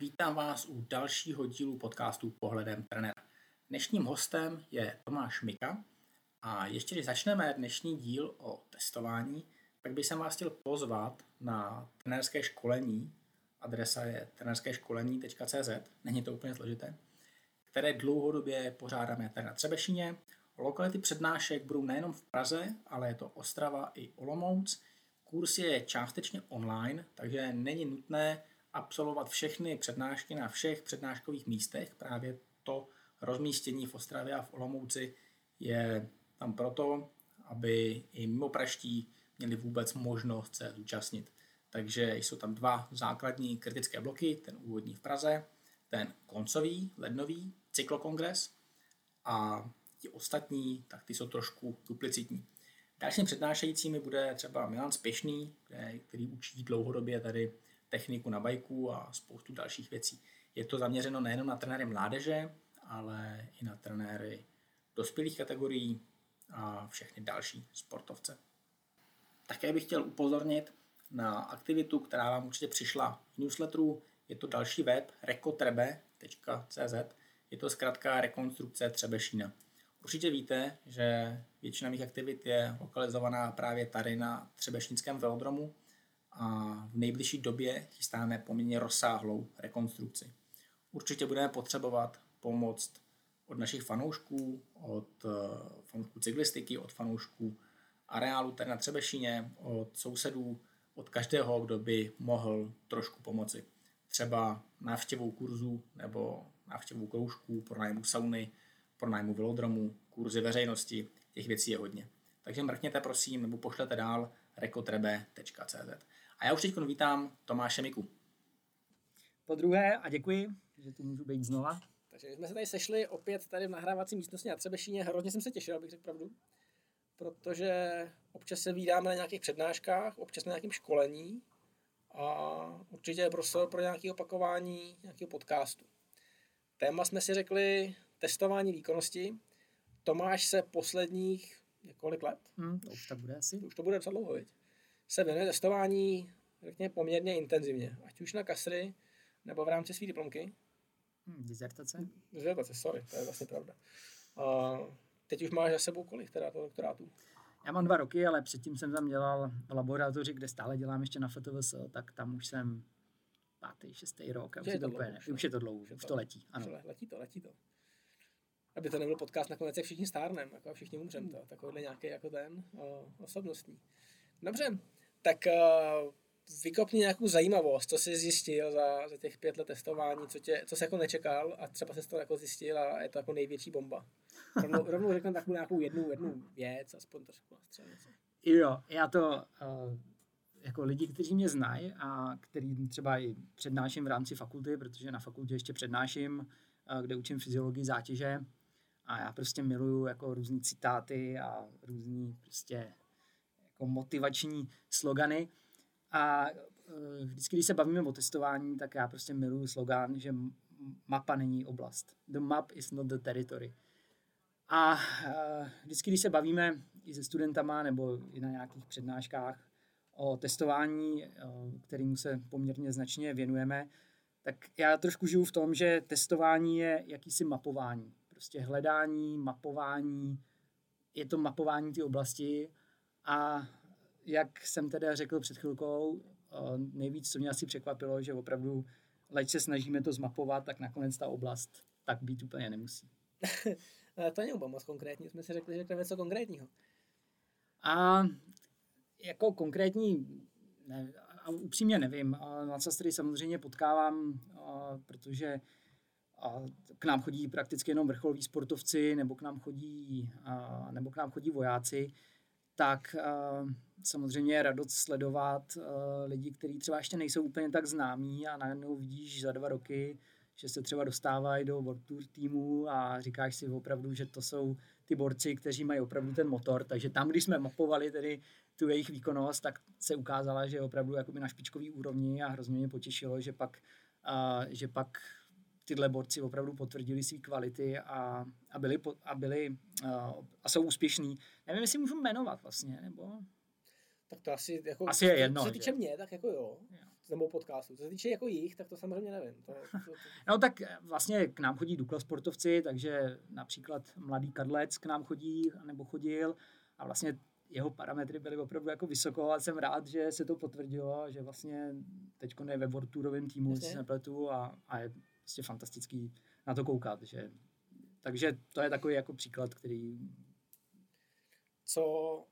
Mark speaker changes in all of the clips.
Speaker 1: Vítám vás u dalšího dílu podcastu Pohledem trenéra. Dnešním hostem je Tomáš Mika a ještě když začneme dnešní díl o testování, tak bych vás chtěl pozvat na trenérské školení. Adresa je trenérskéškolení.cz, není to úplně složité, které dlouhodobě pořádáme tady na Třebešíně. Lokality přednášek budou nejenom v Praze, ale je to Ostrava i Olomouc. Kurs je částečně online, takže není nutné absolvovat všechny přednášky na všech přednáškových místech. Právě to rozmístění v Ostravě a v Olomouci je tam proto, aby i mimo praští měli vůbec možnost se zúčastnit. Takže jsou tam dva základní kritické bloky, ten úvodní v Praze, ten koncový, lednový, cyklokongres a ti ostatní, tak ty jsou trošku duplicitní. Dalším přednášejícími bude třeba Milan Spěšný, který učí dlouhodobě tady techniku na bajku a spoustu dalších věcí. Je to zaměřeno nejenom na trenéry mládeže, ale i na trenéry dospělých kategorií a všechny další sportovce. Také bych chtěl upozornit na aktivitu, která vám určitě přišla v newsletteru. Je to další web rekotrebe.cz. Je to zkrátka rekonstrukce Třebešína. Určitě víte, že většina mých aktivit je lokalizovaná právě tady na Třebešnickém velodromu a v nejbližší době chystáme poměrně rozsáhlou rekonstrukci. Určitě budeme potřebovat pomoc od našich fanoušků, od eh, fanoušků cyklistiky, od fanoušků areálu tady na Třebešíně, od sousedů, od každého, kdo by mohl trošku pomoci. Třeba návštěvou kurzů nebo návštěvou kroužků, pronájmu sauny, pronájmu velodromu, kurzy veřejnosti, těch věcí je hodně. Takže mrkněte prosím nebo pošlete dál rekotrebe.cz. A já už teď vítám Tomáše Miku.
Speaker 2: Po druhé a děkuji, že tu můžu být znova.
Speaker 3: Takže jsme se tady sešli opět tady v nahrávací místnosti na Třebešíně. Hrozně jsem se těšil, abych řekl pravdu, protože občas se vídáme na nějakých přednáškách, občas na nějakém školení a určitě je prostor pro nějaké opakování nějakého podcastu. Téma jsme si řekli testování výkonnosti. Tomáš se posledních několik let,
Speaker 2: hmm, to už tak bude asi.
Speaker 3: To už to bude docela dlouho, viď? Se věnuje testování řekněme, poměrně intenzivně, ať už na kasry, nebo v rámci své diplomky.
Speaker 2: Hmm, dizertace?
Speaker 3: Dizertace, sorry, to je vlastně pravda. A teď už máš za sebou kolik teda toho doktorátu?
Speaker 2: Já mám dva roky, ale předtím jsem tam dělal v laboratoři, kde stále dělám ještě na FTVS, tak tam už jsem pátý, šestý rok. už, je to dlouho, už je to dlouho, už, už to letí. Ano.
Speaker 3: Letí to, letí to. Aby to nebyl podcast nakonec, jak všichni stárnem, jako všichni umřem, to, takovýhle nějaký jako ten o, osobnostní. Dobře, tak uh, vykopni nějakou zajímavost, co jsi zjistil za, za těch pět let testování, co, tě, co jsi jako nečekal a třeba jsi to jako zjistil a je to jako největší bomba. Rovnou, rovnou řeknu takovou nějakou jednu, jednu věc, aspoň trošku.
Speaker 2: Jo, já to uh, jako lidi, kteří mě znají a který třeba i přednáším v rámci fakulty, protože na fakultě ještě přednáším, uh, kde učím fyziologii zátěže a já prostě miluju jako různý citáty a různý prostě jako motivační slogany. A e, vždycky, když se bavíme o testování, tak já prostě miluju slogan, že mapa není oblast. The map is not the territory. A e, vždycky, když se bavíme i se studentama nebo i na nějakých přednáškách o testování, e, kterému se poměrně značně věnujeme, tak já trošku žiju v tom, že testování je jakýsi mapování. Prostě hledání, mapování, je to mapování té oblasti a jak jsem teda řekl před chvilkou, nejvíc, co mě asi překvapilo, že opravdu, leč se snažíme to zmapovat, tak nakonec ta oblast tak být úplně nemusí.
Speaker 3: to není moc konkrétní, jsme si řekli, že to je něco konkrétního.
Speaker 2: A jako konkrétní, ne, a upřímně nevím, na tady samozřejmě potkávám, a, protože a k nám chodí prakticky jenom vrcholoví sportovci, nebo k nám chodí, a, nebo k nám chodí vojáci, tak uh, samozřejmě je radost sledovat uh, lidi, kteří třeba ještě nejsou úplně tak známí a najednou vidíš za dva roky, že se třeba dostávají do World Tour týmu a říkáš si opravdu, že to jsou ty borci, kteří mají opravdu ten motor, takže tam, když jsme mapovali tedy tu jejich výkonnost, tak se ukázala, že je opravdu jakoby na špičkový úrovni a hrozně mě potěšilo, že pak, uh, že pak tyhle borci opravdu potvrdili své kvality a, a byli, a, byli uh, a jsou úspěšní. Nevím, jestli můžu jmenovat vlastně, nebo...
Speaker 3: Tak to asi, jako,
Speaker 2: asi je jedno.
Speaker 3: Co se týče mě, tak jako jo. jo. nebo podcastu. Co se týče jako jich, tak to samozřejmě nevím. To, to, to...
Speaker 2: No tak vlastně k nám chodí Dukla sportovci, takže například mladý Kadlec k nám chodí, nebo chodil a vlastně jeho parametry byly opravdu jako vysoko a jsem rád, že se to potvrdilo, že vlastně teď je ve World Tourovém týmu, nepletu a, a je prostě fantastický na to koukat. Že, takže to je takový jako příklad, který...
Speaker 3: Co,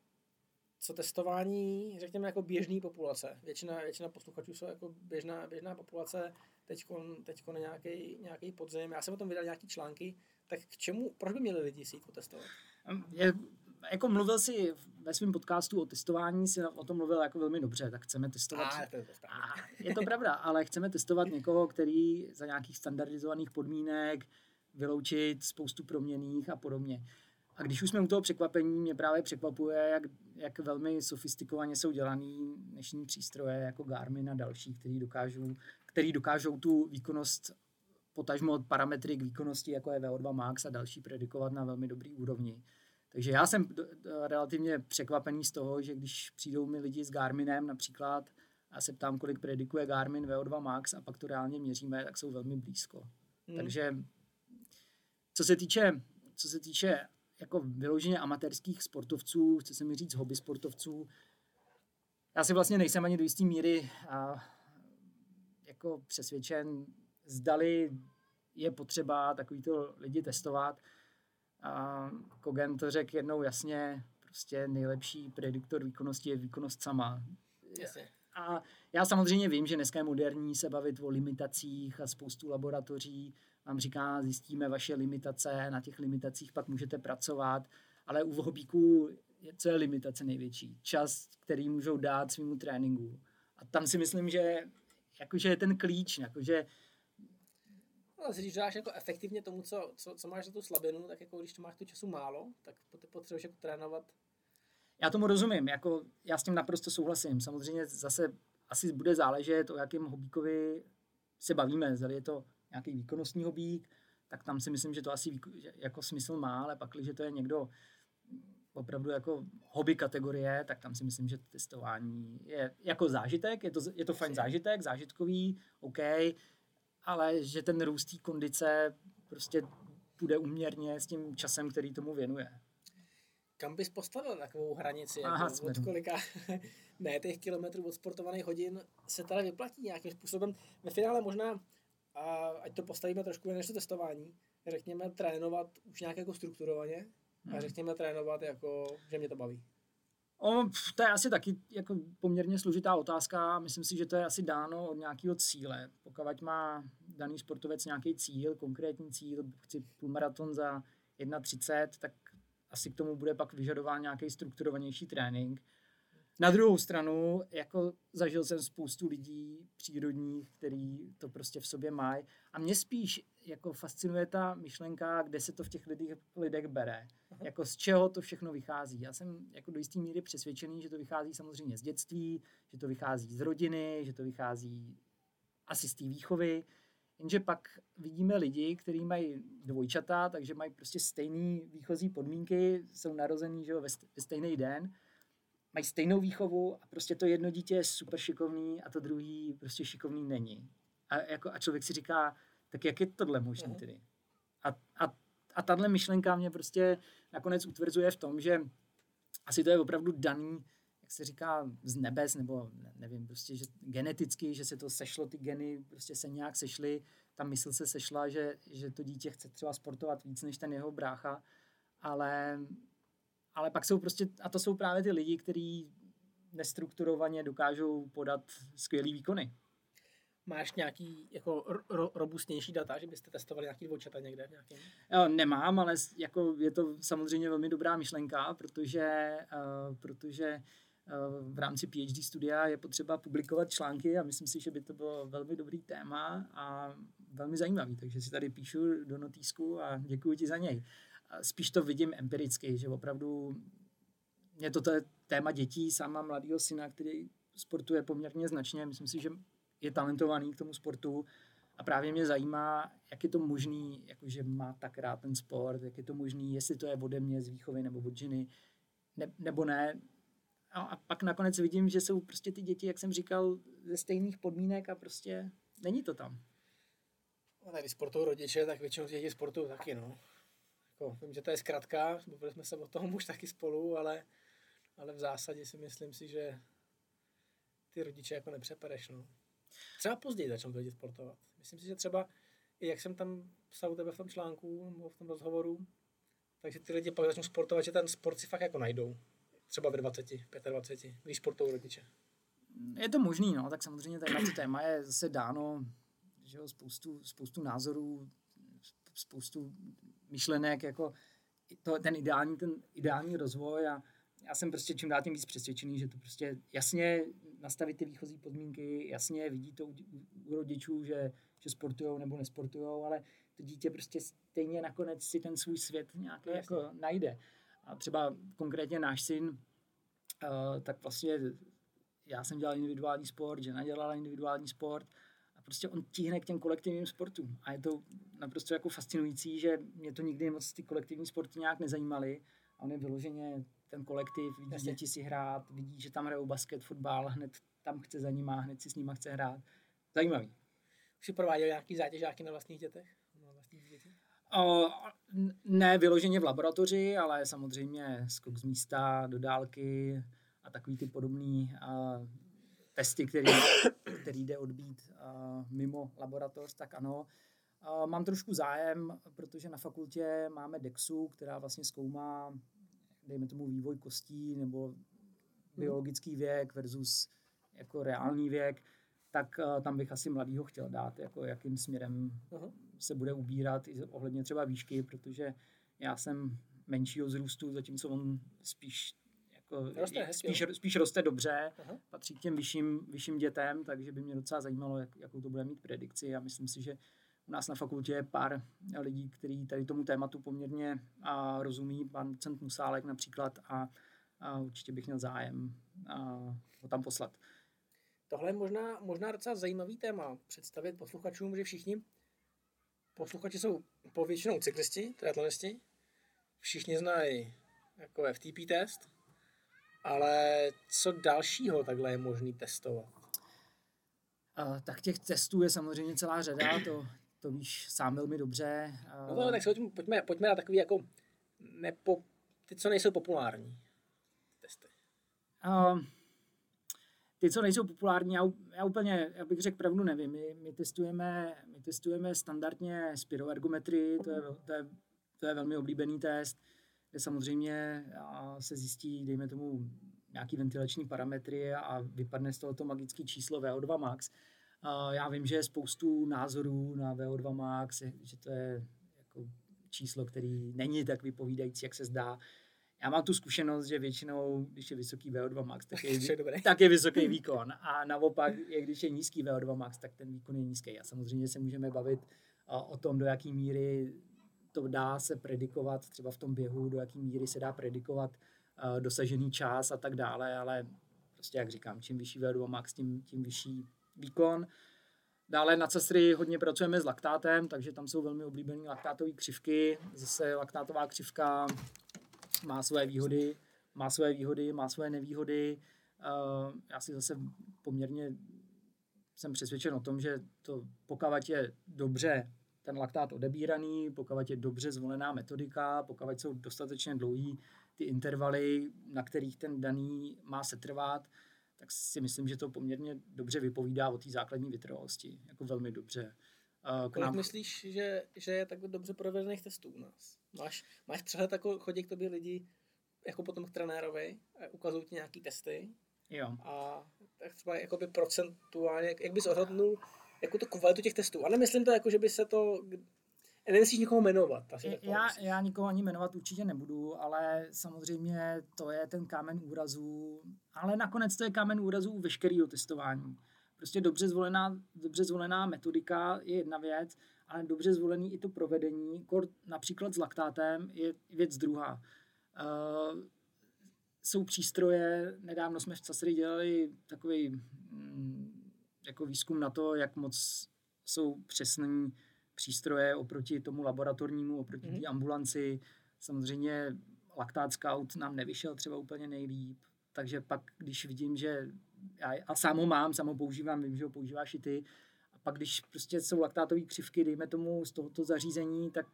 Speaker 3: co testování, řekněme, jako běžný populace. Většina, většina posluchačů jsou jako běžná, běžná populace, teď teď nějaký, nějaký podzim. Já jsem o tom vydal nějaký články, tak k čemu, proč by měli lidi si jít testovat?
Speaker 2: Je, jako mluvil si ve svém podcastu o testování, si o tom mluvil jako velmi dobře, tak chceme testovat.
Speaker 3: A, to je, to
Speaker 2: a, je to pravda, ale chceme testovat někoho, který za nějakých standardizovaných podmínek vyloučit spoustu proměných a podobně. A když už jsme u toho překvapení, mě právě překvapuje, jak, jak velmi sofistikovaně jsou dělaný dnešní přístroje jako Garmin a další, který dokážou, který dokážou tu výkonnost potažmo parametry k výkonnosti, jako je VO2 Max a další predikovat na velmi dobrý úrovni. Takže já jsem relativně překvapený z toho, že když přijdou mi lidi s Garminem například a se ptám, kolik predikuje Garmin VO2 Max a pak to reálně měříme, tak jsou velmi blízko. Hmm. Takže co se týče, co se týče jako vyloženě amatérských sportovců, chce se mi říct hobby sportovců, já si vlastně nejsem ani do jisté míry a, jako přesvědčen, zdali je potřeba takovýto lidi testovat. A Kogen to řekl jednou jasně, prostě nejlepší prediktor výkonnosti je výkonnost sama.
Speaker 3: Jasně.
Speaker 2: A já samozřejmě vím, že dneska je moderní se bavit o limitacích a spoustu laboratoří vám říká, zjistíme vaše limitace, na těch limitacích pak můžete pracovat, ale u hobíků, co je limitace největší? Čas, který můžou dát svýmu tréninku. A tam si myslím, že jakože je ten klíč, jakože
Speaker 3: No, když dáš jako efektivně tomu, co, co, co máš za tu slabinu, tak jako když to máš tu času málo, tak potřebuješ jako trénovat.
Speaker 2: Já tomu rozumím, jako já s tím naprosto souhlasím. Samozřejmě zase asi bude záležet, o jakém hobíkovi se bavíme. Zda je to nějaký výkonnostní hobík, tak tam si myslím, že to asi jako smysl má, ale pak, když to je někdo opravdu jako hobby kategorie, tak tam si myslím, že testování je jako zážitek, je to, je to fajn zážitek, zážitkový, OK, ale že ten růst kondice prostě bude uměrně s tím časem, který tomu věnuje.
Speaker 3: Kam bys postavil takovou hranici? Aha, jako od kolika ne těch kilometrů od sportovaných hodin se teda vyplatí nějakým způsobem? Ve finále možná, a ať to postavíme trošku než to testování, řekněme trénovat už nějak jako strukturovaně a hmm. řekněme trénovat jako, že mě to baví.
Speaker 2: O, to je asi taky jako poměrně složitá otázka. Myslím si, že to je asi dáno od nějakého cíle. Pokud má daný sportovec nějaký cíl, konkrétní cíl, chci půlmaraton za 1.30, tak asi k tomu bude pak vyžadován nějaký strukturovanější trénink. Na druhou stranu, jako zažil jsem spoustu lidí přírodních, který to prostě v sobě mají. A mě spíš jako fascinuje ta myšlenka, kde se to v těch lidech, lidech bere. Aha. Jako z čeho to všechno vychází. Já jsem jako do jisté míry přesvědčený, že to vychází samozřejmě z dětství, že to vychází z rodiny, že to vychází asi z té výchovy. Jenže pak vidíme lidi, kteří mají dvojčata, takže mají prostě stejné výchozí podmínky, jsou narozený že jo, ve, stejný den mají stejnou výchovu a prostě to jedno dítě je super šikovný a to druhý prostě šikovný není. A, jako, a člověk si říká, tak jak je tohle možné mhm. tedy? A, a, a tahle myšlenka mě prostě nakonec utvrzuje v tom, že asi to je opravdu daný, jak se říká, z nebes, nebo nevím, prostě, že geneticky, že se to sešlo, ty geny prostě se nějak sešly, ta mysl se sešla, že, že to dítě chce třeba sportovat víc než ten jeho brácha, ale ale pak jsou prostě, a to jsou právě ty lidi, kteří nestrukturovaně dokážou podat skvělý výkony.
Speaker 3: Máš nějaký jako ro, robustnější data, že byste testovali nějaký dvojčata někde? Nějaký?
Speaker 2: Jo, nemám, ale jako je to samozřejmě velmi dobrá myšlenka, protože, uh, protože uh, v rámci PhD studia je potřeba publikovat články a myslím si, že by to bylo velmi dobrý téma a velmi zajímavý, takže si tady píšu do notýsku a děkuji ti za něj spíš to vidím empiricky, že opravdu je to téma dětí, sama mladého syna, který sportuje poměrně značně, myslím si, že je talentovaný k tomu sportu a právě mě zajímá, jak je to možný, jakože má tak rád ten sport, jak je to možný, jestli to je ode mě z výchovy nebo od ženy, ne, nebo ne. a pak nakonec vidím, že jsou prostě ty děti, jak jsem říkal, ze stejných podmínek a prostě není to tam.
Speaker 3: No, tady sportují rodiče, tak většinou děti sportují taky, no. Jako, vím, že to je zkratka, bavili jsme se o tom už taky spolu, ale, ale v zásadě si myslím si, že ty rodiče jako nepřepereš, no. Třeba později začnou děti sportovat. Myslím si, že třeba, i jak jsem tam psal u tebe v tom článku, nebo v tom rozhovoru, takže ty lidi pak začnou sportovat, že ten sport si fakt jako najdou. Třeba ve 20, 25, když sportují rodiče.
Speaker 2: Je to možný, no, tak samozřejmě tady na to téma je zase dáno, že jo, spoustu, spoustu názorů, spoustu myšlenek, jako to, ten ideální, ten ideální rozvoj a já jsem prostě čím dál tím víc přesvědčený, že to prostě jasně nastavit ty výchozí podmínky, jasně vidí to u, u rodičů, že, že sportují nebo nesportují, ale to dítě prostě stejně nakonec si ten svůj svět nějak no, jako najde. A třeba konkrétně náš syn, uh, tak vlastně já jsem dělal individuální sport, žena dělala individuální sport prostě on tíhne k těm kolektivním sportům. A je to naprosto jako fascinující, že mě to nikdy moc ty kolektivní sporty nějak nezajímaly. A on je vyloženě ten kolektiv, vidí Jasně. děti si hrát, vidí, že tam hrajou basket, fotbal, hned tam chce za nima, hned si s nima chce hrát. Zajímavý.
Speaker 3: Už si prováděl nějaký zátěžáky na vlastních dětech? Na vlastních dětech?
Speaker 2: O, ne vyloženě v laboratoři, ale samozřejmě skok z místa do dálky a takový ty podobný a, testy, který, který jde odbít a, mimo laboratoř, tak ano. A, mám trošku zájem, protože na fakultě máme DEXu, která vlastně zkoumá, dejme tomu, vývoj kostí nebo biologický věk versus jako reálný věk, tak uh, tam bych asi mladýho chtěl dát, jako jakým směrem uh-huh. se bude ubírat i ohledně třeba výšky, protože já jsem menšího zrůstu, zatímco on spíš jako,
Speaker 3: roste
Speaker 2: spíš, spíš roste dobře, uh-huh. patří k těm vyšším, vyšším dětem, takže by mě docela zajímalo, jak, jakou to bude mít predikci. A myslím si, že u nás na fakultě je pár lidí, kteří tady tomu tématu poměrně a, rozumí, pan docent Musálek například a, a určitě bych měl zájem a, ho tam poslat.
Speaker 3: Tohle je možná, možná docela zajímavý téma představit posluchačům, že všichni posluchači jsou povětšinou cyklisti, triatlonisti, všichni znají jako FTP test, ale co dalšího takhle je možný testovat?
Speaker 2: Uh, tak těch testů je samozřejmě celá řada, to, to víš sám velmi dobře.
Speaker 3: Uh, no to, tak se pojďme, pojďme na takový jako nepo, ty, co nejsou populární testy.
Speaker 2: Uh, ty, co nejsou populární, já, já úplně, já bych řekl pravdu, nevím. My, my, testujeme, my testujeme standardně spiroergometrii, to je, to, je, to je velmi oblíbený test, kde samozřejmě se zjistí, dejme tomu, nějaký ventilační parametry a vypadne z tohoto magické číslo VO2 max. Já vím, že je spoustu názorů na VO2 max, že to je jako číslo, který není tak vypovídající, jak se zdá. Já mám tu zkušenost, že většinou, když je vysoký VO2 max, tak je, tak je vysoký výkon. A naopak, je, když je nízký VO2 max, tak ten výkon je nízký. A samozřejmě se můžeme bavit o tom, do jaké míry to dá se predikovat, třeba v tom běhu, do jaké míry se dá predikovat dosažený čas a tak dále, ale prostě jak říkám, čím vyšší VO2 max, tím, tím vyšší výkon. Dále na cestry hodně pracujeme s laktátem, takže tam jsou velmi oblíbené laktátové křivky. Zase laktátová křivka má své výhody, má své výhody, má své nevýhody. Uh, já si zase poměrně jsem přesvědčen o tom, že to pokud je dobře ten laktát odebíraný, pokud je dobře zvolená metodika, pokud jsou dostatečně dlouhý ty intervaly, na kterých ten daný má setrvat, tak si myslím, že to poměrně dobře vypovídá o té základní vytrvalosti. Jako velmi dobře.
Speaker 3: Uh, Kolik nám... myslíš, že, že je takhle dobře provedených testů u nás? Máš, máš přehled, jako chodí k tobě lidi jako potom k trenérovi, ukazují ti nějaký testy.
Speaker 2: Jo.
Speaker 3: A tak třeba jakoby procentuálně, jak, bys odhadnul jako tu kvalitu těch testů. A nemyslím to jako, že by se to Nemusíš nikoho jmenovat.
Speaker 2: Asi já, já nikoho ani jmenovat určitě nebudu, ale samozřejmě to je ten kámen úrazu, ale nakonec to je kámen úrazu u veškerého testování. Prostě dobře zvolená, dobře zvolená metodika je jedna věc, ale dobře zvolený i to provedení, například s laktátem, je věc druhá. Uh, jsou přístroje, nedávno jsme v CASRI dělali takový mm, jako výzkum na to, jak moc jsou přesný přístroje oproti tomu laboratornímu, oproti mm-hmm. té ambulanci. Samozřejmě laktát scout nám nevyšel třeba úplně nejlíp, takže pak, když vidím, že já, a sám ho mám, sám ho používám, vím, že ho používáš i ty, a pak když prostě jsou laktátové křivky, dejme tomu z tohoto zařízení, tak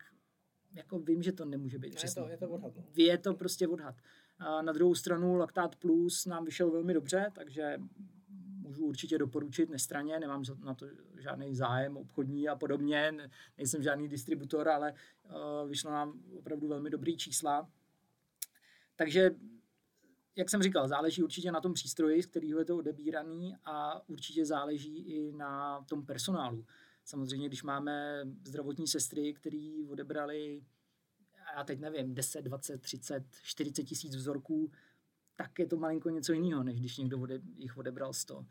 Speaker 2: jako vím, že to nemůže být přesně.
Speaker 3: Je to, je to odhad. No.
Speaker 2: Je to prostě odhad. A na druhou stranu Laktát Plus nám vyšel velmi dobře, takže můžu určitě doporučit nestraně, nemám na to žádný zájem obchodní a podobně, nejsem žádný distributor, ale uh, vyšlo nám opravdu velmi dobrý čísla. Takže, jak jsem říkal, záleží určitě na tom přístroji, z kterého je to odebíraný a určitě záleží i na tom personálu. Samozřejmě, když máme zdravotní sestry, který odebrali, já teď nevím, 10, 20, 30, 40 tisíc vzorků, tak je to malinko něco jiného, než když někdo jich odebral 100.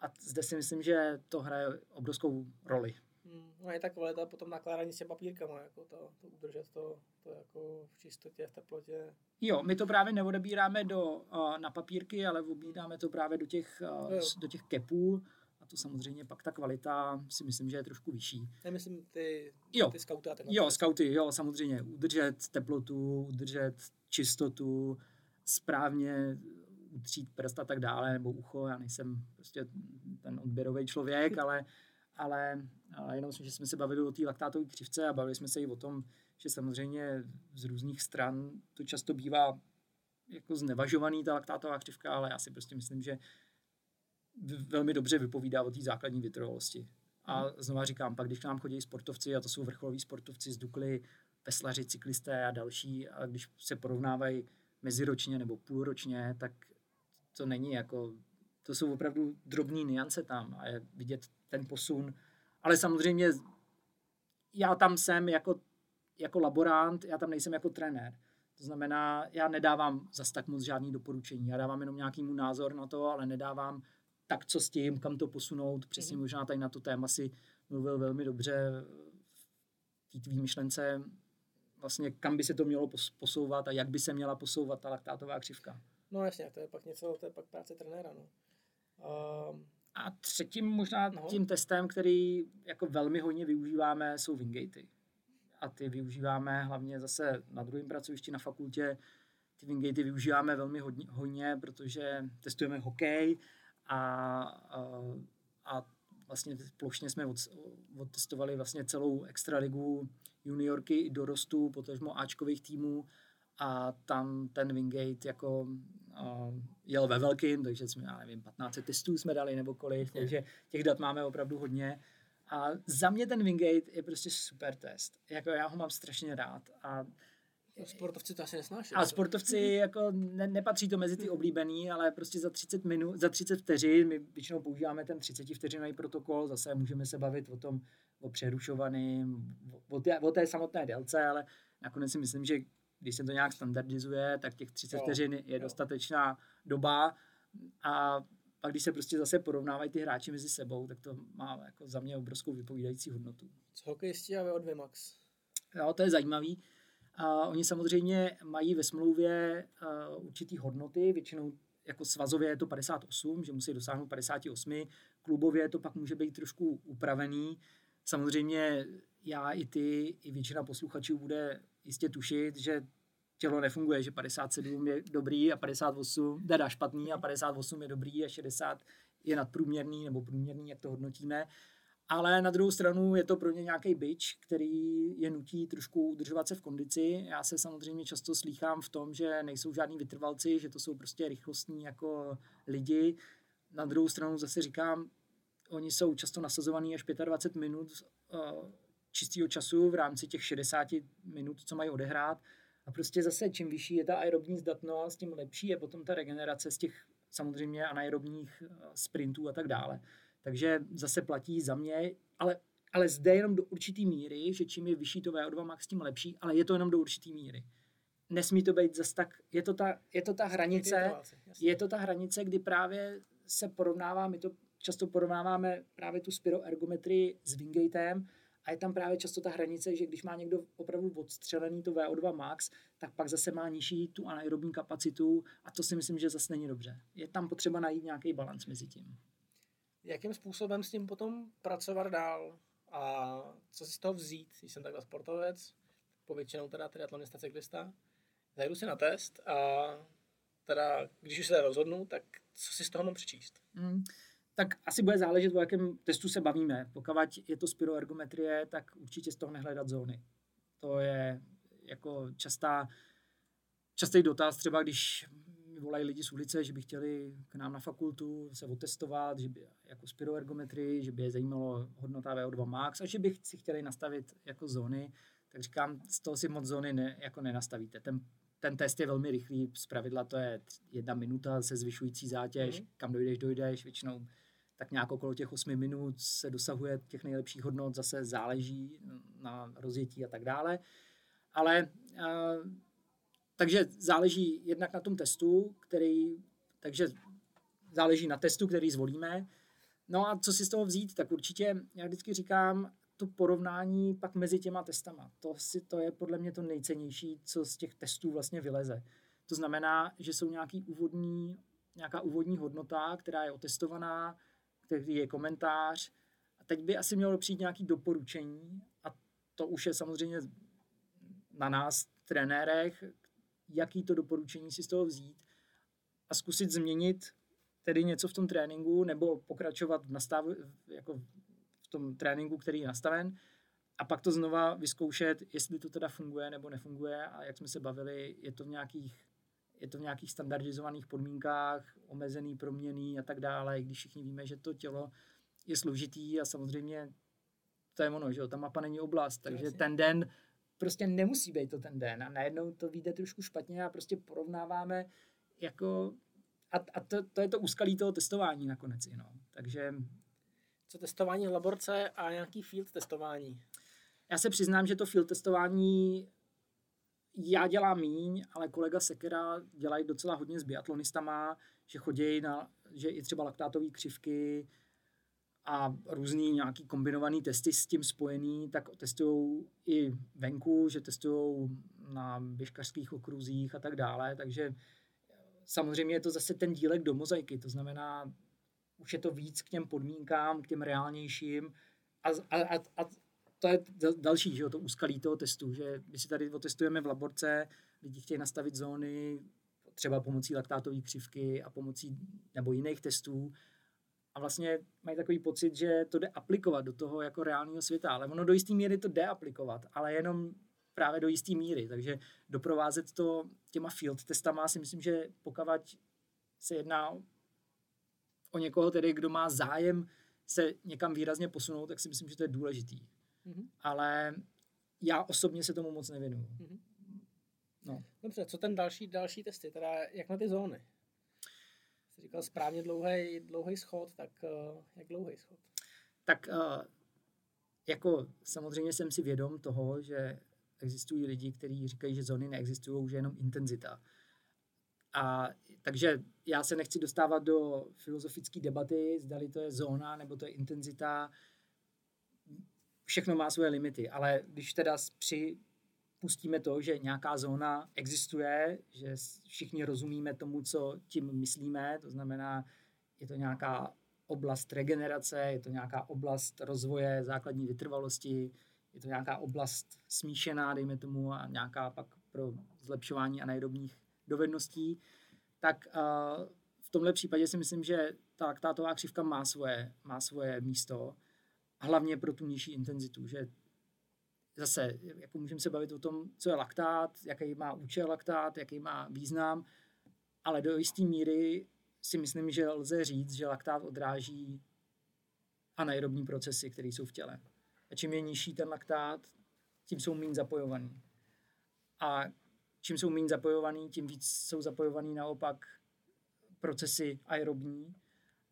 Speaker 2: A zde si myslím, že to hraje obrovskou roli.
Speaker 3: Hmm, no je ta kvalita potom nakládání s těmi papírkama, jako to, to udržet to, to jako v čistotě, v teplotě.
Speaker 2: Jo, my to právě neodebíráme do, na papírky, ale obídáme to právě do těch, do těch kepů a to samozřejmě pak ta kvalita si myslím, že je trošku vyšší.
Speaker 3: Nemyslím ty, jo. ty skauty a
Speaker 2: ten Jo, skauty, jo, samozřejmě. Udržet teplotu, udržet čistotu, správně utřít prst a tak dále, nebo ucho, já nejsem prostě ten odběrový člověk, ale, ale, ale jenom že jsme se bavili o té laktátové křivce a bavili jsme se i o tom, že samozřejmě z různých stran to často bývá jako znevažovaný ta laktátová křivka, ale já si prostě myslím, že velmi dobře vypovídá o té základní vytrvalosti. A mhm. znova říkám, pak když k nám chodí sportovci, a to jsou vrcholoví sportovci z Dukly, veslaři, cyklisté a další, a když se porovnávají meziročně nebo půlročně, tak to není jako, to jsou opravdu drobné niance tam a je vidět ten posun. Ale samozřejmě já tam jsem jako, jako laborant, já tam nejsem jako trenér. To znamená, já nedávám zas tak moc žádný doporučení. Já dávám jenom nějaký můj názor na to, ale nedávám tak, co s tím, kam to posunout. Přesně mm-hmm. možná tady na to téma si mluvil velmi dobře v té tvý myšlence, vlastně kam by se to mělo posouvat a jak by se měla posouvat ta laktátová křivka.
Speaker 3: No jasně, to je pak něco, to je pak práce trenéra. No.
Speaker 2: Um, a třetím možná no. tím testem, který jako velmi hodně využíváme, jsou wingatey. A ty využíváme hlavně zase na druhém pracovišti na fakultě. Ty wingatey využíváme velmi hodně, hodně protože testujeme hokej a, a, a vlastně plošně jsme od, odtestovali vlastně celou extraligu juniorky i dorostu, potažmo Ačkových týmů a tam ten Wingate jako uh, jel ve velkým, takže jsme, já nevím, 15 testů jsme dali nebo kolik, takže těch dat máme opravdu hodně. A za mě ten Wingate je prostě super test. Jako já ho mám strašně rád a
Speaker 3: Sportovci to asi nesnáší.
Speaker 2: A sportovci jako ne, nepatří to mezi ty oblíbený, ale prostě za 30 minut, za 30 vteřin, my většinou používáme ten 30 vteřinový protokol, zase můžeme se bavit o tom, o přerušovaném, o, té, o té samotné délce, ale nakonec si myslím, že když se to nějak standardizuje, tak těch 30 jo, vteřin je dostatečná doba a pak když se prostě zase porovnávají ty hráči mezi sebou, tak to má jako za mě obrovskou vypovídající hodnotu.
Speaker 3: Co hokejisti a VO2 Max?
Speaker 2: Jo, to je zajímavý. A oni samozřejmě mají ve smlouvě uh, určitý hodnoty, většinou jako svazově je to 58, že musí dosáhnout 58, klubově to pak může být trošku upravený. Samozřejmě já i ty, i většina posluchačů bude jistě tušit, že tělo nefunguje, že 57 je dobrý a 58, teda špatný a 58 je dobrý a 60 je nadprůměrný nebo průměrný, jak to hodnotíme. Ale na druhou stranu je to pro ně nějaký byč, který je nutí trošku udržovat se v kondici. Já se samozřejmě často slýchám v tom, že nejsou žádní vytrvalci, že to jsou prostě rychlostní jako lidi. Na druhou stranu zase říkám, oni jsou často nasazovaní až 25 minut uh, čistého času v rámci těch 60 minut, co mají odehrát. A prostě zase, čím vyšší je ta aerobní zdatnost, tím lepší je potom ta regenerace z těch samozřejmě anaerobních eh, sprintů a tak dále. Takže zase platí za mě, ale, ale zde jenom do určitý míry, že čím je vyšší to VO2 max, tím lepší, ale je to jenom do určitý míry. Nesmí to být zase tak, je to ta, je to ta hranice, je to ta hranice, kdy právě se porovnává, my to často porovnáváme právě tu spiroergometrii s Wingatem, a je tam právě často ta hranice, že když má někdo opravdu odstřelený to VO2 max, tak pak zase má nižší tu anaerobní kapacitu a to si myslím, že zase není dobře. Je tam potřeba najít nějaký balans mezi tím.
Speaker 3: Jakým způsobem s tím potom pracovat dál? A co si z toho vzít, když jsem takhle sportovec, povětšinou teda triatlonista, cyklista, zajdu si na test a teda, když už se rozhodnu, tak co si z toho mám přečíst?
Speaker 2: Mm, tak asi bude záležet, o jakém testu se bavíme. Pokud je to spiroergometrie, tak určitě z toho nehledat zóny. To je jako častá, častý dotaz, třeba když mi volají lidi z ulice, že by chtěli k nám na fakultu se otestovat, že by jako spiroergometrii, že by je zajímalo hodnota VO2 max a že by si chtěli nastavit jako zóny, tak říkám, z toho si moc zóny ne, jako nenastavíte. Ten, ten test je velmi rychlý, z pravidla to je jedna minuta se zvyšující zátěž, mm-hmm. kam dojdeš, dojdeš, většinou tak nějak okolo těch 8 minut se dosahuje těch nejlepších hodnot, zase záleží na rozjetí a tak dále. Ale uh, takže záleží jednak na tom testu, který, takže záleží na testu, který zvolíme. No a co si z toho vzít, tak určitě, já vždycky říkám, to porovnání pak mezi těma testama. To, si, to je podle mě to nejcennější, co z těch testů vlastně vyleze. To znamená, že jsou nějaký úvodní, nějaká úvodní hodnota, která je otestovaná, který je komentář. A teď by asi mělo přijít nějaký doporučení a to už je samozřejmě na nás, trenérech, jaký to doporučení si z toho vzít a zkusit změnit tedy něco v tom tréninku nebo pokračovat v, nastav, jako v tom tréninku, který je nastaven a pak to znova vyzkoušet, jestli to teda funguje nebo nefunguje a jak jsme se bavili, je to v nějakých, je to v nějakých standardizovaných podmínkách, omezený, proměný a tak dále, i když všichni víme, že to tělo je složitý a samozřejmě to je ono, že jo, ta mapa není oblast, takže Jasně. ten den prostě nemusí být to ten den a najednou to vyjde trošku špatně a prostě porovnáváme jako a, a to, to, je to úskalí toho testování nakonec no. Takže...
Speaker 3: Co testování v laborce a nějaký field testování?
Speaker 2: Já se přiznám, že to field testování já dělám míň, ale kolega Sekera dělají docela hodně s biatlonistama, že chodí na, že i třeba laktátové křivky, a různý nějaký kombinovaný testy s tím spojený, tak testují i venku, že testují na běžkařských okruzích a tak dále, takže samozřejmě je to zase ten dílek do mozaiky, to znamená, už je to víc k těm podmínkám, k těm reálnějším a, a, a, a to je další, že jo, to úskalí toho testu, že my si tady otestujeme v laborce, lidi chtějí nastavit zóny, třeba pomocí laktátové křivky a pomocí nebo jiných testů. A vlastně mají takový pocit, že to jde aplikovat do toho jako reálného světa, ale ono do jisté míry to jde aplikovat, ale jenom právě do jisté míry, takže doprovázet to těma field testama si myslím, že pokud se jedná o někoho tedy, kdo má zájem se někam výrazně posunout, tak si myslím, že to je důležitý. Mm-hmm. Ale já osobně se tomu moc nevěnuju. Mm-hmm.
Speaker 3: No. Dobře, co ten další, další testy, teda jak na ty zóny? jsi říkal správně dlouhý, dlouhý schod, tak uh, jak dlouhý schod?
Speaker 2: Tak uh, jako samozřejmě jsem si vědom toho, že existují lidi, kteří říkají, že zóny neexistují, že jenom intenzita. A takže já se nechci dostávat do filozofické debaty, zdali to je zóna nebo to je intenzita. Všechno má své limity, ale když teda při pustíme to, že nějaká zóna existuje, že všichni rozumíme tomu, co tím myslíme, to znamená, je to nějaká oblast regenerace, je to nějaká oblast rozvoje základní vytrvalosti, je to nějaká oblast smíšená, dejme tomu, a nějaká pak pro zlepšování anaerobních dovedností, tak uh, v tomhle případě si myslím, že ta laktátová křivka má svoje, má svoje místo, hlavně pro tu nižší intenzitu, že zase, jako můžeme se bavit o tom, co je laktát, jaký má účel laktát, jaký má význam, ale do jisté míry si myslím, že lze říct, že laktát odráží anaerobní procesy, které jsou v těle. A čím je nižší ten laktát, tím jsou méně zapojovaný. A čím jsou méně zapojovaný, tím víc jsou zapojovaný naopak procesy aerobní.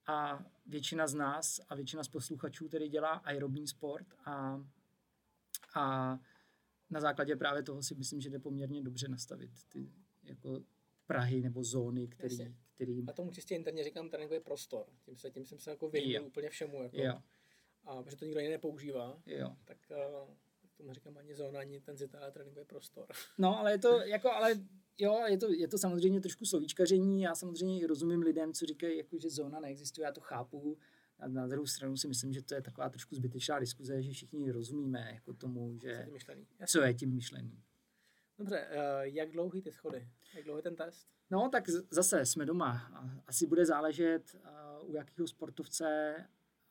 Speaker 2: A většina z nás a většina z posluchačů tedy dělá aerobní sport a a na základě právě toho si myslím, že jde poměrně dobře nastavit ty jako Prahy nebo zóny, který, který...
Speaker 3: A tomu čistě interně říkám tréninkový prostor. Tím, se, tím jsem se jako vyhnul úplně všemu. Jako, jo. A protože to nikdo jiný nepoužívá,
Speaker 2: jo.
Speaker 3: tak uh, tomu říkám ani zóna, ani intenzita, ale tréninkový prostor.
Speaker 2: No, ale je to, jako, ale jo, je to, je to samozřejmě trošku slovíčkaření. Já samozřejmě rozumím lidem, co říkají, jako, že zóna neexistuje, já to chápu. A na druhou stranu si myslím, že to je taková trošku zbytečná diskuze, že všichni rozumíme jako tomu, že
Speaker 3: co,
Speaker 2: je tím myšlený.
Speaker 3: Dobře, uh, jak dlouhý ty schody? Jak dlouhý ten test?
Speaker 2: No, tak zase jsme doma. Asi bude záležet, uh, u jakého sportovce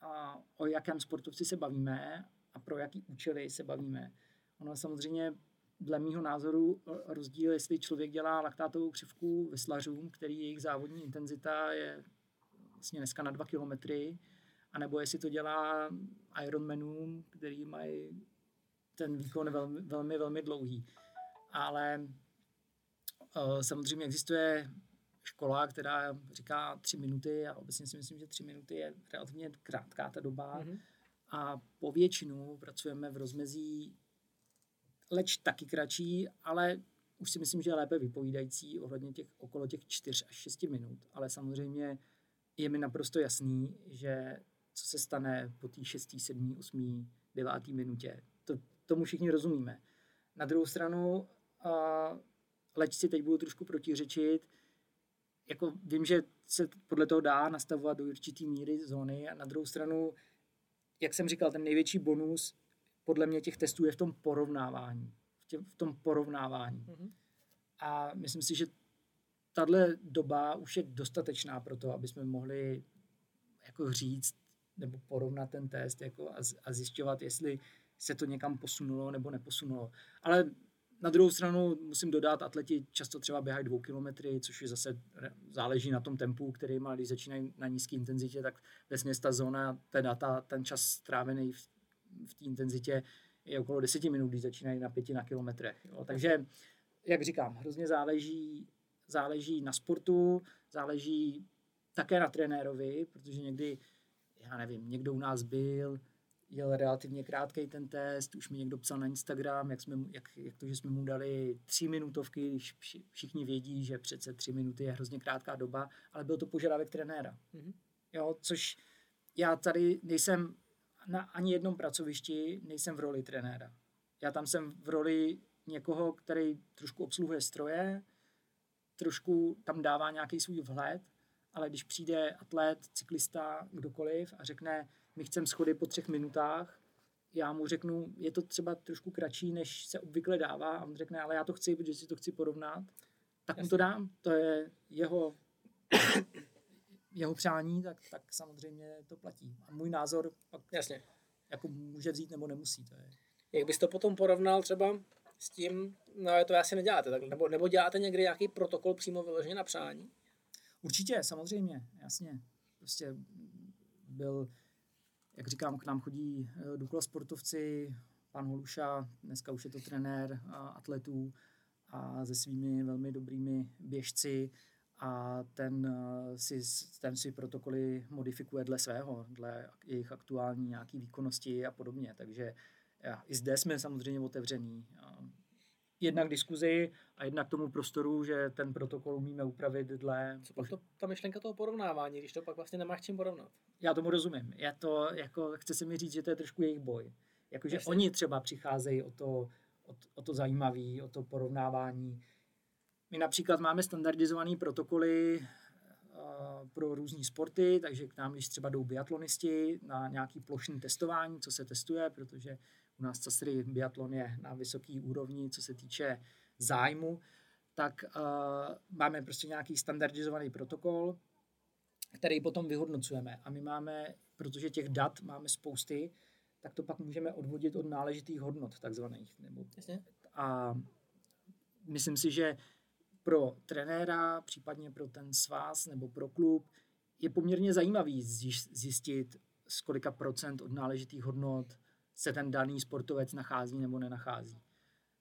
Speaker 2: a o jakém sportovci se bavíme a pro jaký účely se bavíme. Ono samozřejmě dle mého názoru rozdíl, jestli člověk dělá laktátovou křivku veslařům, který jejich závodní intenzita je vlastně dneska na dva kilometry, anebo jestli to dělá Ironmanům, který mají ten výkon velmi, velmi, velmi dlouhý. Ale uh, samozřejmě existuje škola, která říká tři minuty a obecně si myslím, že tři minuty je relativně krátká ta doba mm-hmm. a po většinu pracujeme v rozmezí leč taky kratší, ale už si myslím, že je lépe vypovídající ohledně těch okolo těch 4 až 6 minut, ale samozřejmě je mi naprosto jasný, že co se stane po té 6., 7., 8., 9. minutě, to, tomu všichni rozumíme. Na druhou stranu, uh, leč si teď budu trošku protiřečit, jako vím, že se podle toho dá nastavovat do určitý míry zóny a na druhou stranu, jak jsem říkal, ten největší bonus podle mě těch testů je v tom porovnávání. V, tě, v tom porovnávání. Mm-hmm. A myslím si, že tahle doba už je dostatečná pro to, aby jsme mohli jako říct nebo porovnat ten test jako a, a zjišťovat, jestli se to někam posunulo nebo neposunulo. Ale na druhou stranu musím dodat, atleti často třeba běhají dvou kilometry, což je zase záleží na tom tempu, který má, když začínají na nízké intenzitě, tak vlastně ta zóna, teda ta, ten čas strávený v, v té intenzitě je okolo 10 minut, když začínají na pěti na kilometrech. Jo. Takže, jak říkám, hrozně záleží, záleží na sportu, záleží také na trenérovi, protože někdy, já nevím, někdo u nás byl, jel relativně krátký ten test, už mi někdo psal na Instagram, jak, jsme, jak, jak to, že jsme mu dali tři minutovky, když všichni vědí, že přece tři minuty je hrozně krátká doba, ale byl to požadavek trenéra. Mm-hmm. Jo, což já tady nejsem na ani jednom pracovišti, nejsem v roli trenéra. Já tam jsem v roli někoho, který trošku obsluhuje stroje, trošku tam dává nějaký svůj vhled, ale když přijde atlet, cyklista, kdokoliv a řekne, my chceme schody po třech minutách, já mu řeknu, je to třeba trošku kratší, než se obvykle dává a on řekne, ale já to chci, protože si to chci porovnat, tak Jasně. mu to dám. To je jeho, jeho přání, tak, tak samozřejmě to platí. A můj názor pak
Speaker 3: Jasně.
Speaker 2: jako může vzít nebo nemusí. To je.
Speaker 3: Jak bys to potom porovnal třeba s tím, no to asi neděláte, tak, nebo, nebo děláte někdy nějaký protokol přímo vyloženě na přání?
Speaker 2: Určitě, samozřejmě, jasně. Prostě byl jak říkám, k nám chodí eh, Dukla sportovci, pan Holuša, dneska už je to trenér atletů a se svými velmi dobrými běžci a ten eh, si, ten si protokoly modifikuje dle svého, dle jejich aktuální nějaký výkonnosti a podobně. Takže já, i zde jsme samozřejmě otevření jednak diskuzi a jednak tomu prostoru, že ten protokol umíme upravit dle...
Speaker 3: Co pak to, ta myšlenka toho porovnávání, když to pak vlastně nemáš čím porovnat?
Speaker 2: Já tomu rozumím. Já to, jako, chce se mi říct, že to je trošku jejich boj. Jakože oni třeba přicházejí o to, o, o to zajímavé, o to porovnávání. My například máme standardizované protokoly uh, pro různé sporty, takže k nám, když třeba jdou biatlonisti na nějaký plošný testování, co se testuje, protože u nás CASRY biatlon je na vysoké úrovni, co se týče zájmu, tak uh, máme prostě nějaký standardizovaný protokol, který potom vyhodnocujeme. A my máme, protože těch dat máme spousty, tak to pak můžeme odvodit od náležitých hodnot takzvaných. Nebo,
Speaker 3: Jasně.
Speaker 2: A myslím si, že pro trenéra, případně pro ten svaz nebo pro klub, je poměrně zajímavý zjistit, z kolika procent od náležitých hodnot se ten daný sportovec nachází nebo nenachází.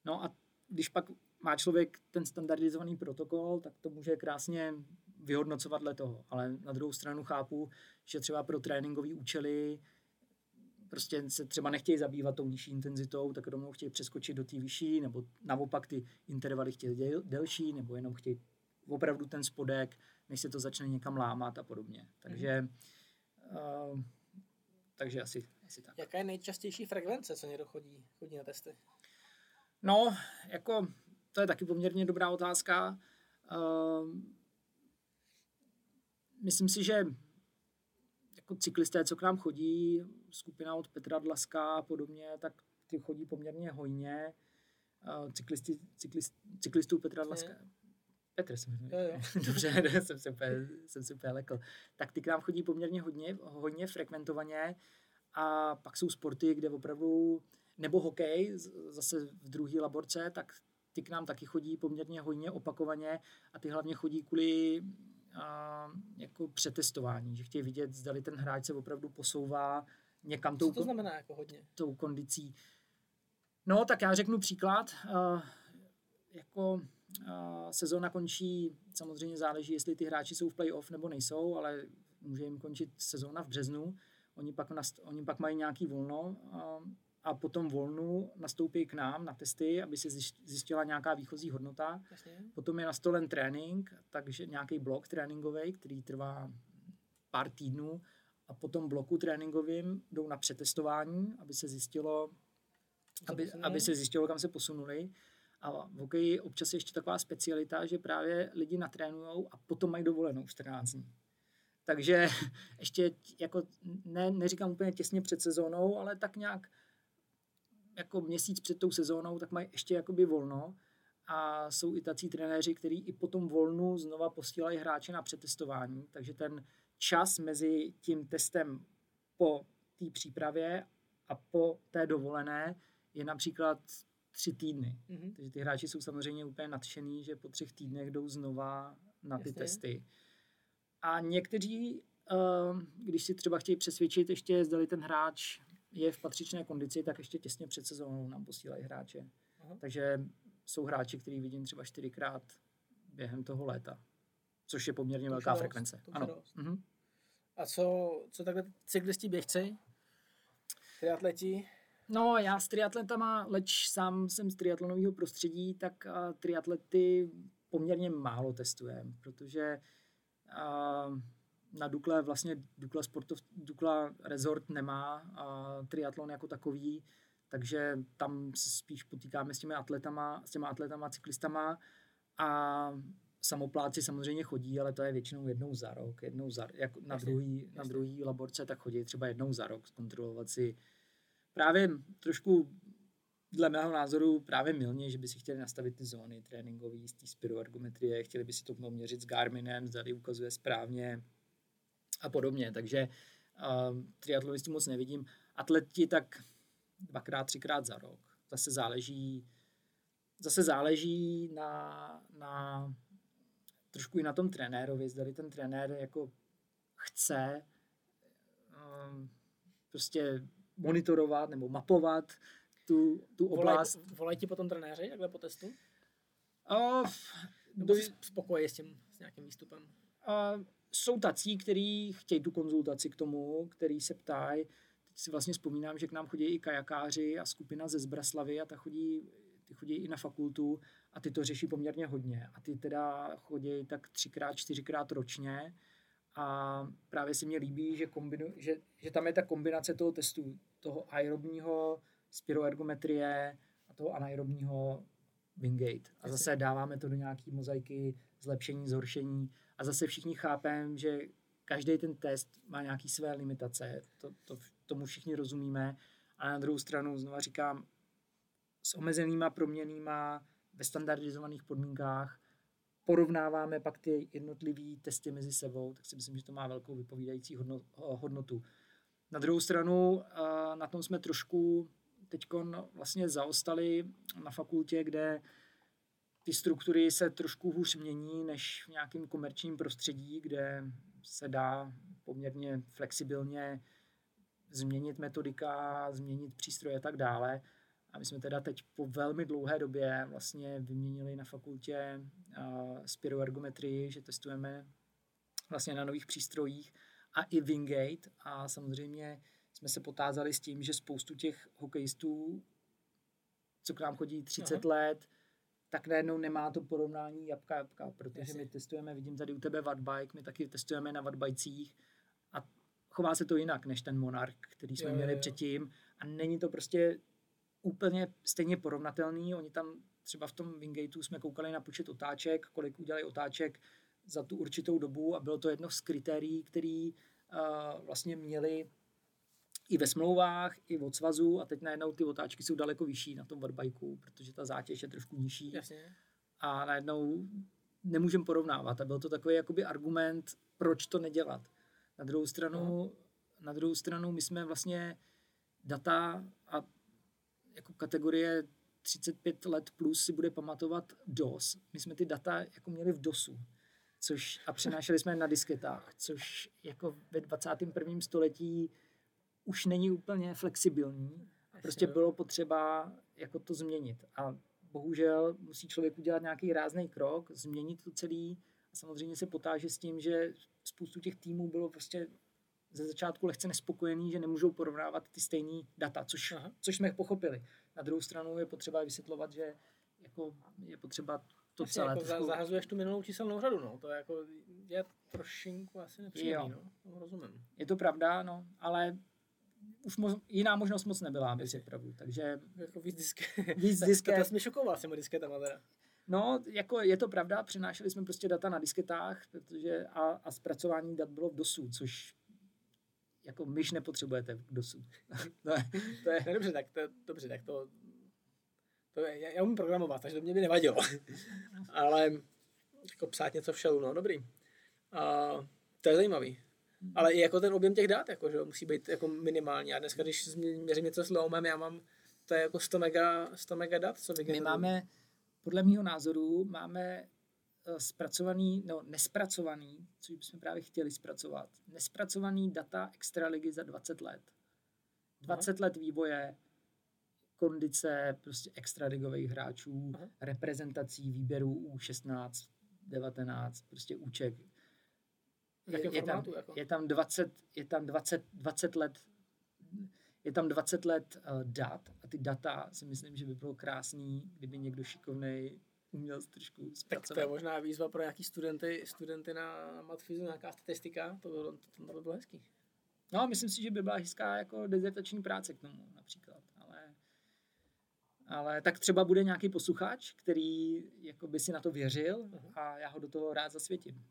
Speaker 2: No a když pak má člověk ten standardizovaný protokol, tak to může krásně vyhodnocovat dle toho. Ale na druhou stranu chápu, že třeba pro tréninkové účely prostě se třeba nechtějí zabývat tou nižší intenzitou, tak rovnou chtějí přeskočit do té vyšší, nebo naopak ty intervaly chtějí děl, delší, nebo jenom chtějí opravdu ten spodek, než se to začne někam lámat a podobně. Takže, mm. uh, takže asi, asi tak.
Speaker 3: Jaká je nejčastější frekvence, co někdo chodí, chodí na testy?
Speaker 2: No, jako to je taky poměrně dobrá otázka. Uh, myslím si, že jako cyklisté, co k nám chodí, skupina od Petra Dlaska a podobně, tak ty chodí poměrně hojně. cyklisti, cyklist, cyklistů Petra Dlaska. Petr se jmenuje.
Speaker 3: Jo, jo.
Speaker 2: Dobře, jsem se úplně, jsem se úplně lekl. Tak ty k nám chodí poměrně hodně, hodně frekventovaně a pak jsou sporty, kde opravdu, nebo hokej, zase v druhé laborce, tak ty k nám taky chodí poměrně hodně opakovaně a ty hlavně chodí kvůli a, jako přetestování, že chtějí vidět, zda ten hráč se opravdu posouvá někam tou,
Speaker 3: Co to znamená jako hodně?
Speaker 2: tou kondicí. No, tak já řeknu příklad. Uh, jako uh, sezóna končí, samozřejmě záleží, jestli ty hráči jsou v playoff nebo nejsou, ale může jim končit sezóna v březnu. Oni pak, nast- oni pak mají nějaký volno uh, a potom volnu nastoupí k nám na testy, aby se zjistila nějaká výchozí hodnota.
Speaker 3: Jasně.
Speaker 2: Potom je nastolen trénink, takže nějaký blok tréninkový, který trvá pár týdnů a po tom bloku tréninkovým jdou na přetestování, aby se zjistilo, aby, aby se zjistilo, kam se posunuli. A v hokeji občas je ještě taková specialita, že právě lidi natrénujou a potom mají dovolenou 14 dní. Takže ještě jako ne, neříkám úplně těsně před sezónou, ale tak nějak jako měsíc před tou sezónou, tak mají ještě jakoby volno a jsou i tací trenéři, kteří i po tom volnu znova posílají hráče na přetestování, takže ten čas mezi tím testem po té přípravě a po té dovolené je například tři týdny.
Speaker 3: Mhm.
Speaker 2: Takže ty hráči jsou samozřejmě úplně nadšený, že po třech týdnech jdou znova na ty
Speaker 3: Jasně.
Speaker 2: testy. A někteří, ehm, když si třeba chtějí přesvědčit ještě, zdali ten hráč je v patřičné kondici, tak ještě těsně před sezónou nám posílají hráče.
Speaker 3: Aha.
Speaker 2: Takže jsou hráči, který vidím třeba čtyřikrát během toho léta, což je poměrně velká
Speaker 3: dost,
Speaker 2: frekvence. Ano. Mhm.
Speaker 3: A co, co takhle cyklisti, běžci, triatleti?
Speaker 2: No, já s triatletama, leč sám jsem z triatlonového prostředí, tak uh, triatlety poměrně málo testujem, protože uh, na Dukle vlastně Dukla, sportov, Dukla Resort nemá uh, triatlon jako takový, takže tam se spíš potýkáme s těmi atletama, s těma atletama, cyklistama a samopláci samozřejmě chodí, ale to je většinou jednou za rok, jednou za, jako na,
Speaker 3: Jasně,
Speaker 2: druhý, na
Speaker 3: jasně.
Speaker 2: druhý laborce, tak chodí třeba jednou za rok zkontrolovat si právě trošku dle mého názoru právě milně, že by si chtěli nastavit ty zóny tréninkové z té spiroergometrie, chtěli by si to měřit s Garminem, zda ukazuje správně a podobně. Takže uh, triatlonistů moc nevidím. Atleti tak dvakrát, třikrát za rok. Zase záleží, zase záleží na, na trošku i na tom trenérovi, zda ten trenér jako chce um, prostě monitorovat nebo mapovat tu, tu
Speaker 3: Volaj,
Speaker 2: oblast.
Speaker 3: volají ti potom trenéři takhle po testu?
Speaker 2: A,
Speaker 3: Nebo
Speaker 2: do,
Speaker 3: jsi spokojený s tím, s nějakým výstupem?
Speaker 2: a jsou tací, kteří chtějí tu konzultaci k tomu, který se ptají. Teď si vlastně vzpomínám, že k nám chodí i kajakáři a skupina ze Zbraslavy a ta chodí, ty chodí i na fakultu a ty to řeší poměrně hodně. A ty teda chodí tak třikrát, čtyřikrát ročně a právě se mně líbí, že, kombinu, že, že tam je ta kombinace toho testu, toho aerobního spiroergometrie a toho anaerobního Wingate. A zase dáváme to do nějaký mozaiky, zlepšení, zhoršení a zase všichni chápeme, že každý ten test má nějaký své limitace, to, to, tomu všichni rozumíme. A na druhou stranu, znova říkám, s omezenýma proměnýma ve standardizovaných podmínkách porovnáváme pak ty jednotlivé testy mezi sebou, tak si myslím, že to má velkou vypovídající hodno- hodnotu. Na druhou stranu, eh, na tom jsme trošku teď vlastně zaostali na fakultě, kde ty struktury se trošku hůř mění než v nějakém komerčním prostředí, kde se dá poměrně flexibilně změnit metodika, změnit přístroje a tak dále. A my jsme teda teď po velmi dlouhé době vlastně vyměnili na fakultě uh, spiroergometrii, že testujeme vlastně na nových přístrojích a i Wingate a samozřejmě jsme se potázali s tím, že spoustu těch hokejistů, co k nám chodí 30 Aha. let, tak najednou nemá to porovnání jabka jabka, protože
Speaker 3: Jasně.
Speaker 2: my testujeme, vidím tady u tebe Wattbike, my taky testujeme na Wattbajcích a chová se to jinak než ten Monarch, který jsme
Speaker 3: Jo,
Speaker 2: měli
Speaker 3: jo.
Speaker 2: předtím a není to prostě úplně stejně porovnatelný. Oni tam třeba v tom Wingateu jsme koukali na počet otáček, kolik udělali otáček za tu určitou dobu a bylo to jedno z kritérií, který uh, vlastně měli i ve smlouvách, i od svazu a teď najednou ty otáčky jsou daleko vyšší na tom wattbajku, protože ta zátěž je trošku nižší.
Speaker 3: Jasně.
Speaker 2: A najednou nemůžeme porovnávat. A byl to takový jakoby argument, proč to nedělat. Na druhou stranu, na druhou stranu my jsme vlastně data a jako kategorie 35 let plus si bude pamatovat DOS. My jsme ty data jako měli v DOSu což, a přenášeli jsme je na disketách, což jako ve 21. století už není úplně flexibilní. Prostě bylo potřeba jako to změnit. A bohužel musí člověk udělat nějaký rázný krok, změnit to celý a samozřejmě se potáže s tím, že spoustu těch týmů bylo prostě ze začátku lehce nespokojený, že nemůžou porovnávat ty stejné data, což, což jsme pochopili. Na druhou stranu je potřeba vysvětlovat, že jako je potřeba to
Speaker 3: Asi
Speaker 2: celé
Speaker 3: jako
Speaker 2: trošku...
Speaker 3: zahazuješ tu minulou číselnou řadu, no. To je jako, je trošinku asi
Speaker 2: Jo.
Speaker 3: nepříjemný, no. To rozumím.
Speaker 2: Je to pravda, no, ale už mo- jiná možnost moc nebyla, aby si pravdu. Takže
Speaker 3: Jako víc disket.
Speaker 2: víc
Speaker 3: To,
Speaker 2: disket.
Speaker 3: to jsi mi šokoval s těma disketama teda.
Speaker 2: No, jako je to pravda, přenášeli jsme prostě data na disketách, protože a, a zpracování dat bylo v DOSu, což jako myš nepotřebujete v DOSu. to je, to je,
Speaker 3: Ne, dobře, tak to, dobře, tak to, to je, já, já umím programovat, takže to mě by nevadilo. Ale jako psát něco v shellu, no, dobrý. A, to je zajímavý. Ale i jako ten objem těch dat, jako, že musí být jako minimální. A dneska, když měřím něco s Leomem, já mám, to je jako 100 mega, 100 mega dat, co
Speaker 2: my máme, podle mého názoru, máme zpracovaný, no nespracovaný, což bychom právě chtěli zpracovat, nespracovaný data extraligy za 20 let. 20 let vývoje, kondice prostě extraligových hráčů,
Speaker 3: Aha.
Speaker 2: reprezentací, výběrů U16, 19, prostě úček.
Speaker 3: Jakém
Speaker 2: je, tam,
Speaker 3: jako?
Speaker 2: je tam 20, je tam 20, 20 let je tam 20 let uh, dat a ty data si myslím, že by bylo krásný, kdyby někdo šikovnej uměl trošku
Speaker 3: Tak to je
Speaker 2: zpracovat.
Speaker 3: možná výzva pro nějaký studenty, studenty na matfizu, nějaká statistika, to by bylo, to, to by bylo hezký.
Speaker 2: No, myslím si, že by byla hezká jako dezertační práce k tomu například, ale, ale tak třeba bude nějaký posluchač, který jako by si na to věřil
Speaker 3: Mhm.
Speaker 2: a já ho do toho rád zasvětím.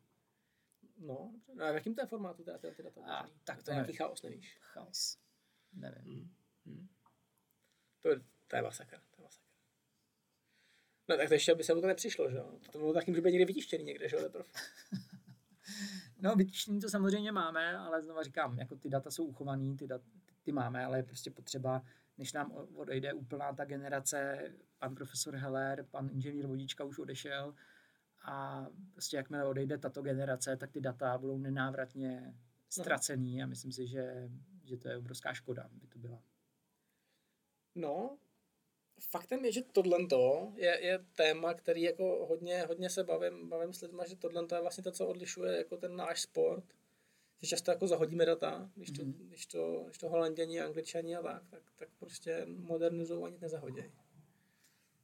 Speaker 3: No, dobře. No a v jakým to je formátu teda ty, data?
Speaker 2: A, tak
Speaker 3: to
Speaker 2: to
Speaker 3: je nějaký chaos, nevíš?
Speaker 2: Chaos. Nevím.
Speaker 3: Hmm. Hmm. To, je, to je masakra. No tak to ještě by se mu to nepřišlo, že jo? To bylo taky může být někde vytištěný někde, že jo, teprve.
Speaker 2: No, vytištění to samozřejmě máme, ale znova říkám, jako ty data jsou uchovaný, ty, dat, ty máme, ale je prostě potřeba, než nám odejde úplná ta generace, pan profesor Heller, pan inženýr Vodička už odešel a prostě jakmile odejde tato generace, tak ty data budou nenávratně ztracený a myslím si, že, že to je obrovská škoda, by to byla.
Speaker 3: No, faktem je, že tohle je, je téma, který jako hodně, hodně se bavím, bavím s lidmi, že tohle je vlastně to, co odlišuje jako ten náš sport. Že často jako zahodíme data, když to,
Speaker 2: Mhm.
Speaker 3: mm-hmm. když to, když to holanděni, angličani a tak, tak, tak prostě modernizují ani nezahodějí.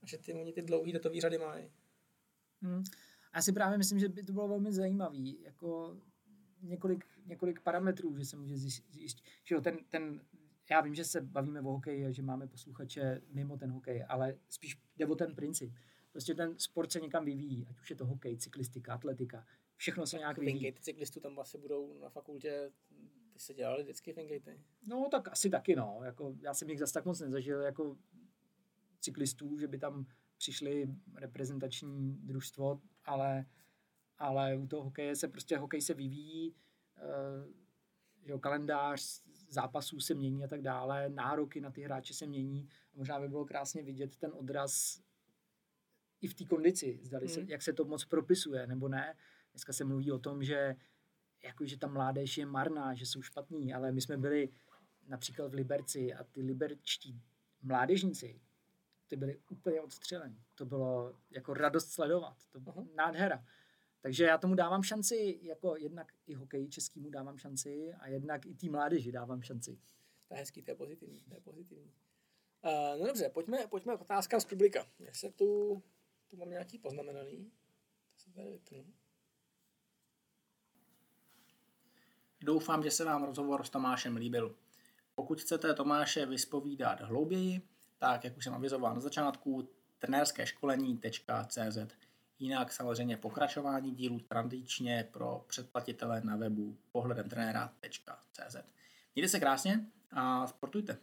Speaker 3: A že ty, oni ty dlouhý datový řady mají.
Speaker 2: A já si právě myslím, že by to bylo velmi zajímavý, jako několik, několik parametrů, že se může zjistit, že jo, ten, ten, já vím, že se bavíme o hokeji a že máme posluchače mimo ten hokej, ale spíš jde o ten princip. Prostě ten sport se někam vyvíjí, ať už je to hokej, cyklistika, atletika, všechno se nějak vyvíjí.
Speaker 3: Fingate cyklistů tam asi budou na fakultě, ty se dělali vždycky fingatey.
Speaker 2: No tak asi taky no, jako já jsem jich zase tak moc nezažil jako cyklistů, že by tam přišli reprezentační družstvo, ale, ale u toho hokeje se prostě hokej se vyvíjí, eh, že jo, kalendář zápasů se mění a tak dále, nároky na ty hráče se mění a možná by bylo krásně vidět ten odraz i v té kondici, zdali se,
Speaker 3: Mm.
Speaker 2: jak se to moc propisuje, nebo ne. Dneska se mluví o tom, že jako, že ta mládež je marná, že jsou špatní, ale my jsme byli například v Liberci a ty liberčtí mládežníci, ty byli úplně odstřelení. To bylo jako radost sledovat. To byla
Speaker 3: Aha.
Speaker 2: nádhera. Takže já tomu dávám šanci, jako jednak i hokeji českýmu dávám šanci a jednak i té mládeži dávám šanci.
Speaker 3: To je hezký, to je pozitivní, to je pozitivní. Uh, no dobře, pojďme, pojďme k otázkám z publika. Já se tu, tu mám nějaký poznamenaný. To se tady vypnu.
Speaker 1: Doufám, že se vám rozhovor s Tomášem líbil. Pokud chcete Tomáše vyspovídat hlouběji, tak jak už jsem avizoval na začátku, trenérské školení.cz. Jinak samozřejmě pokračování dílu tradičně pro předplatitele na webu pohledem trenéra.cz. Mějte se krásně a sportujte.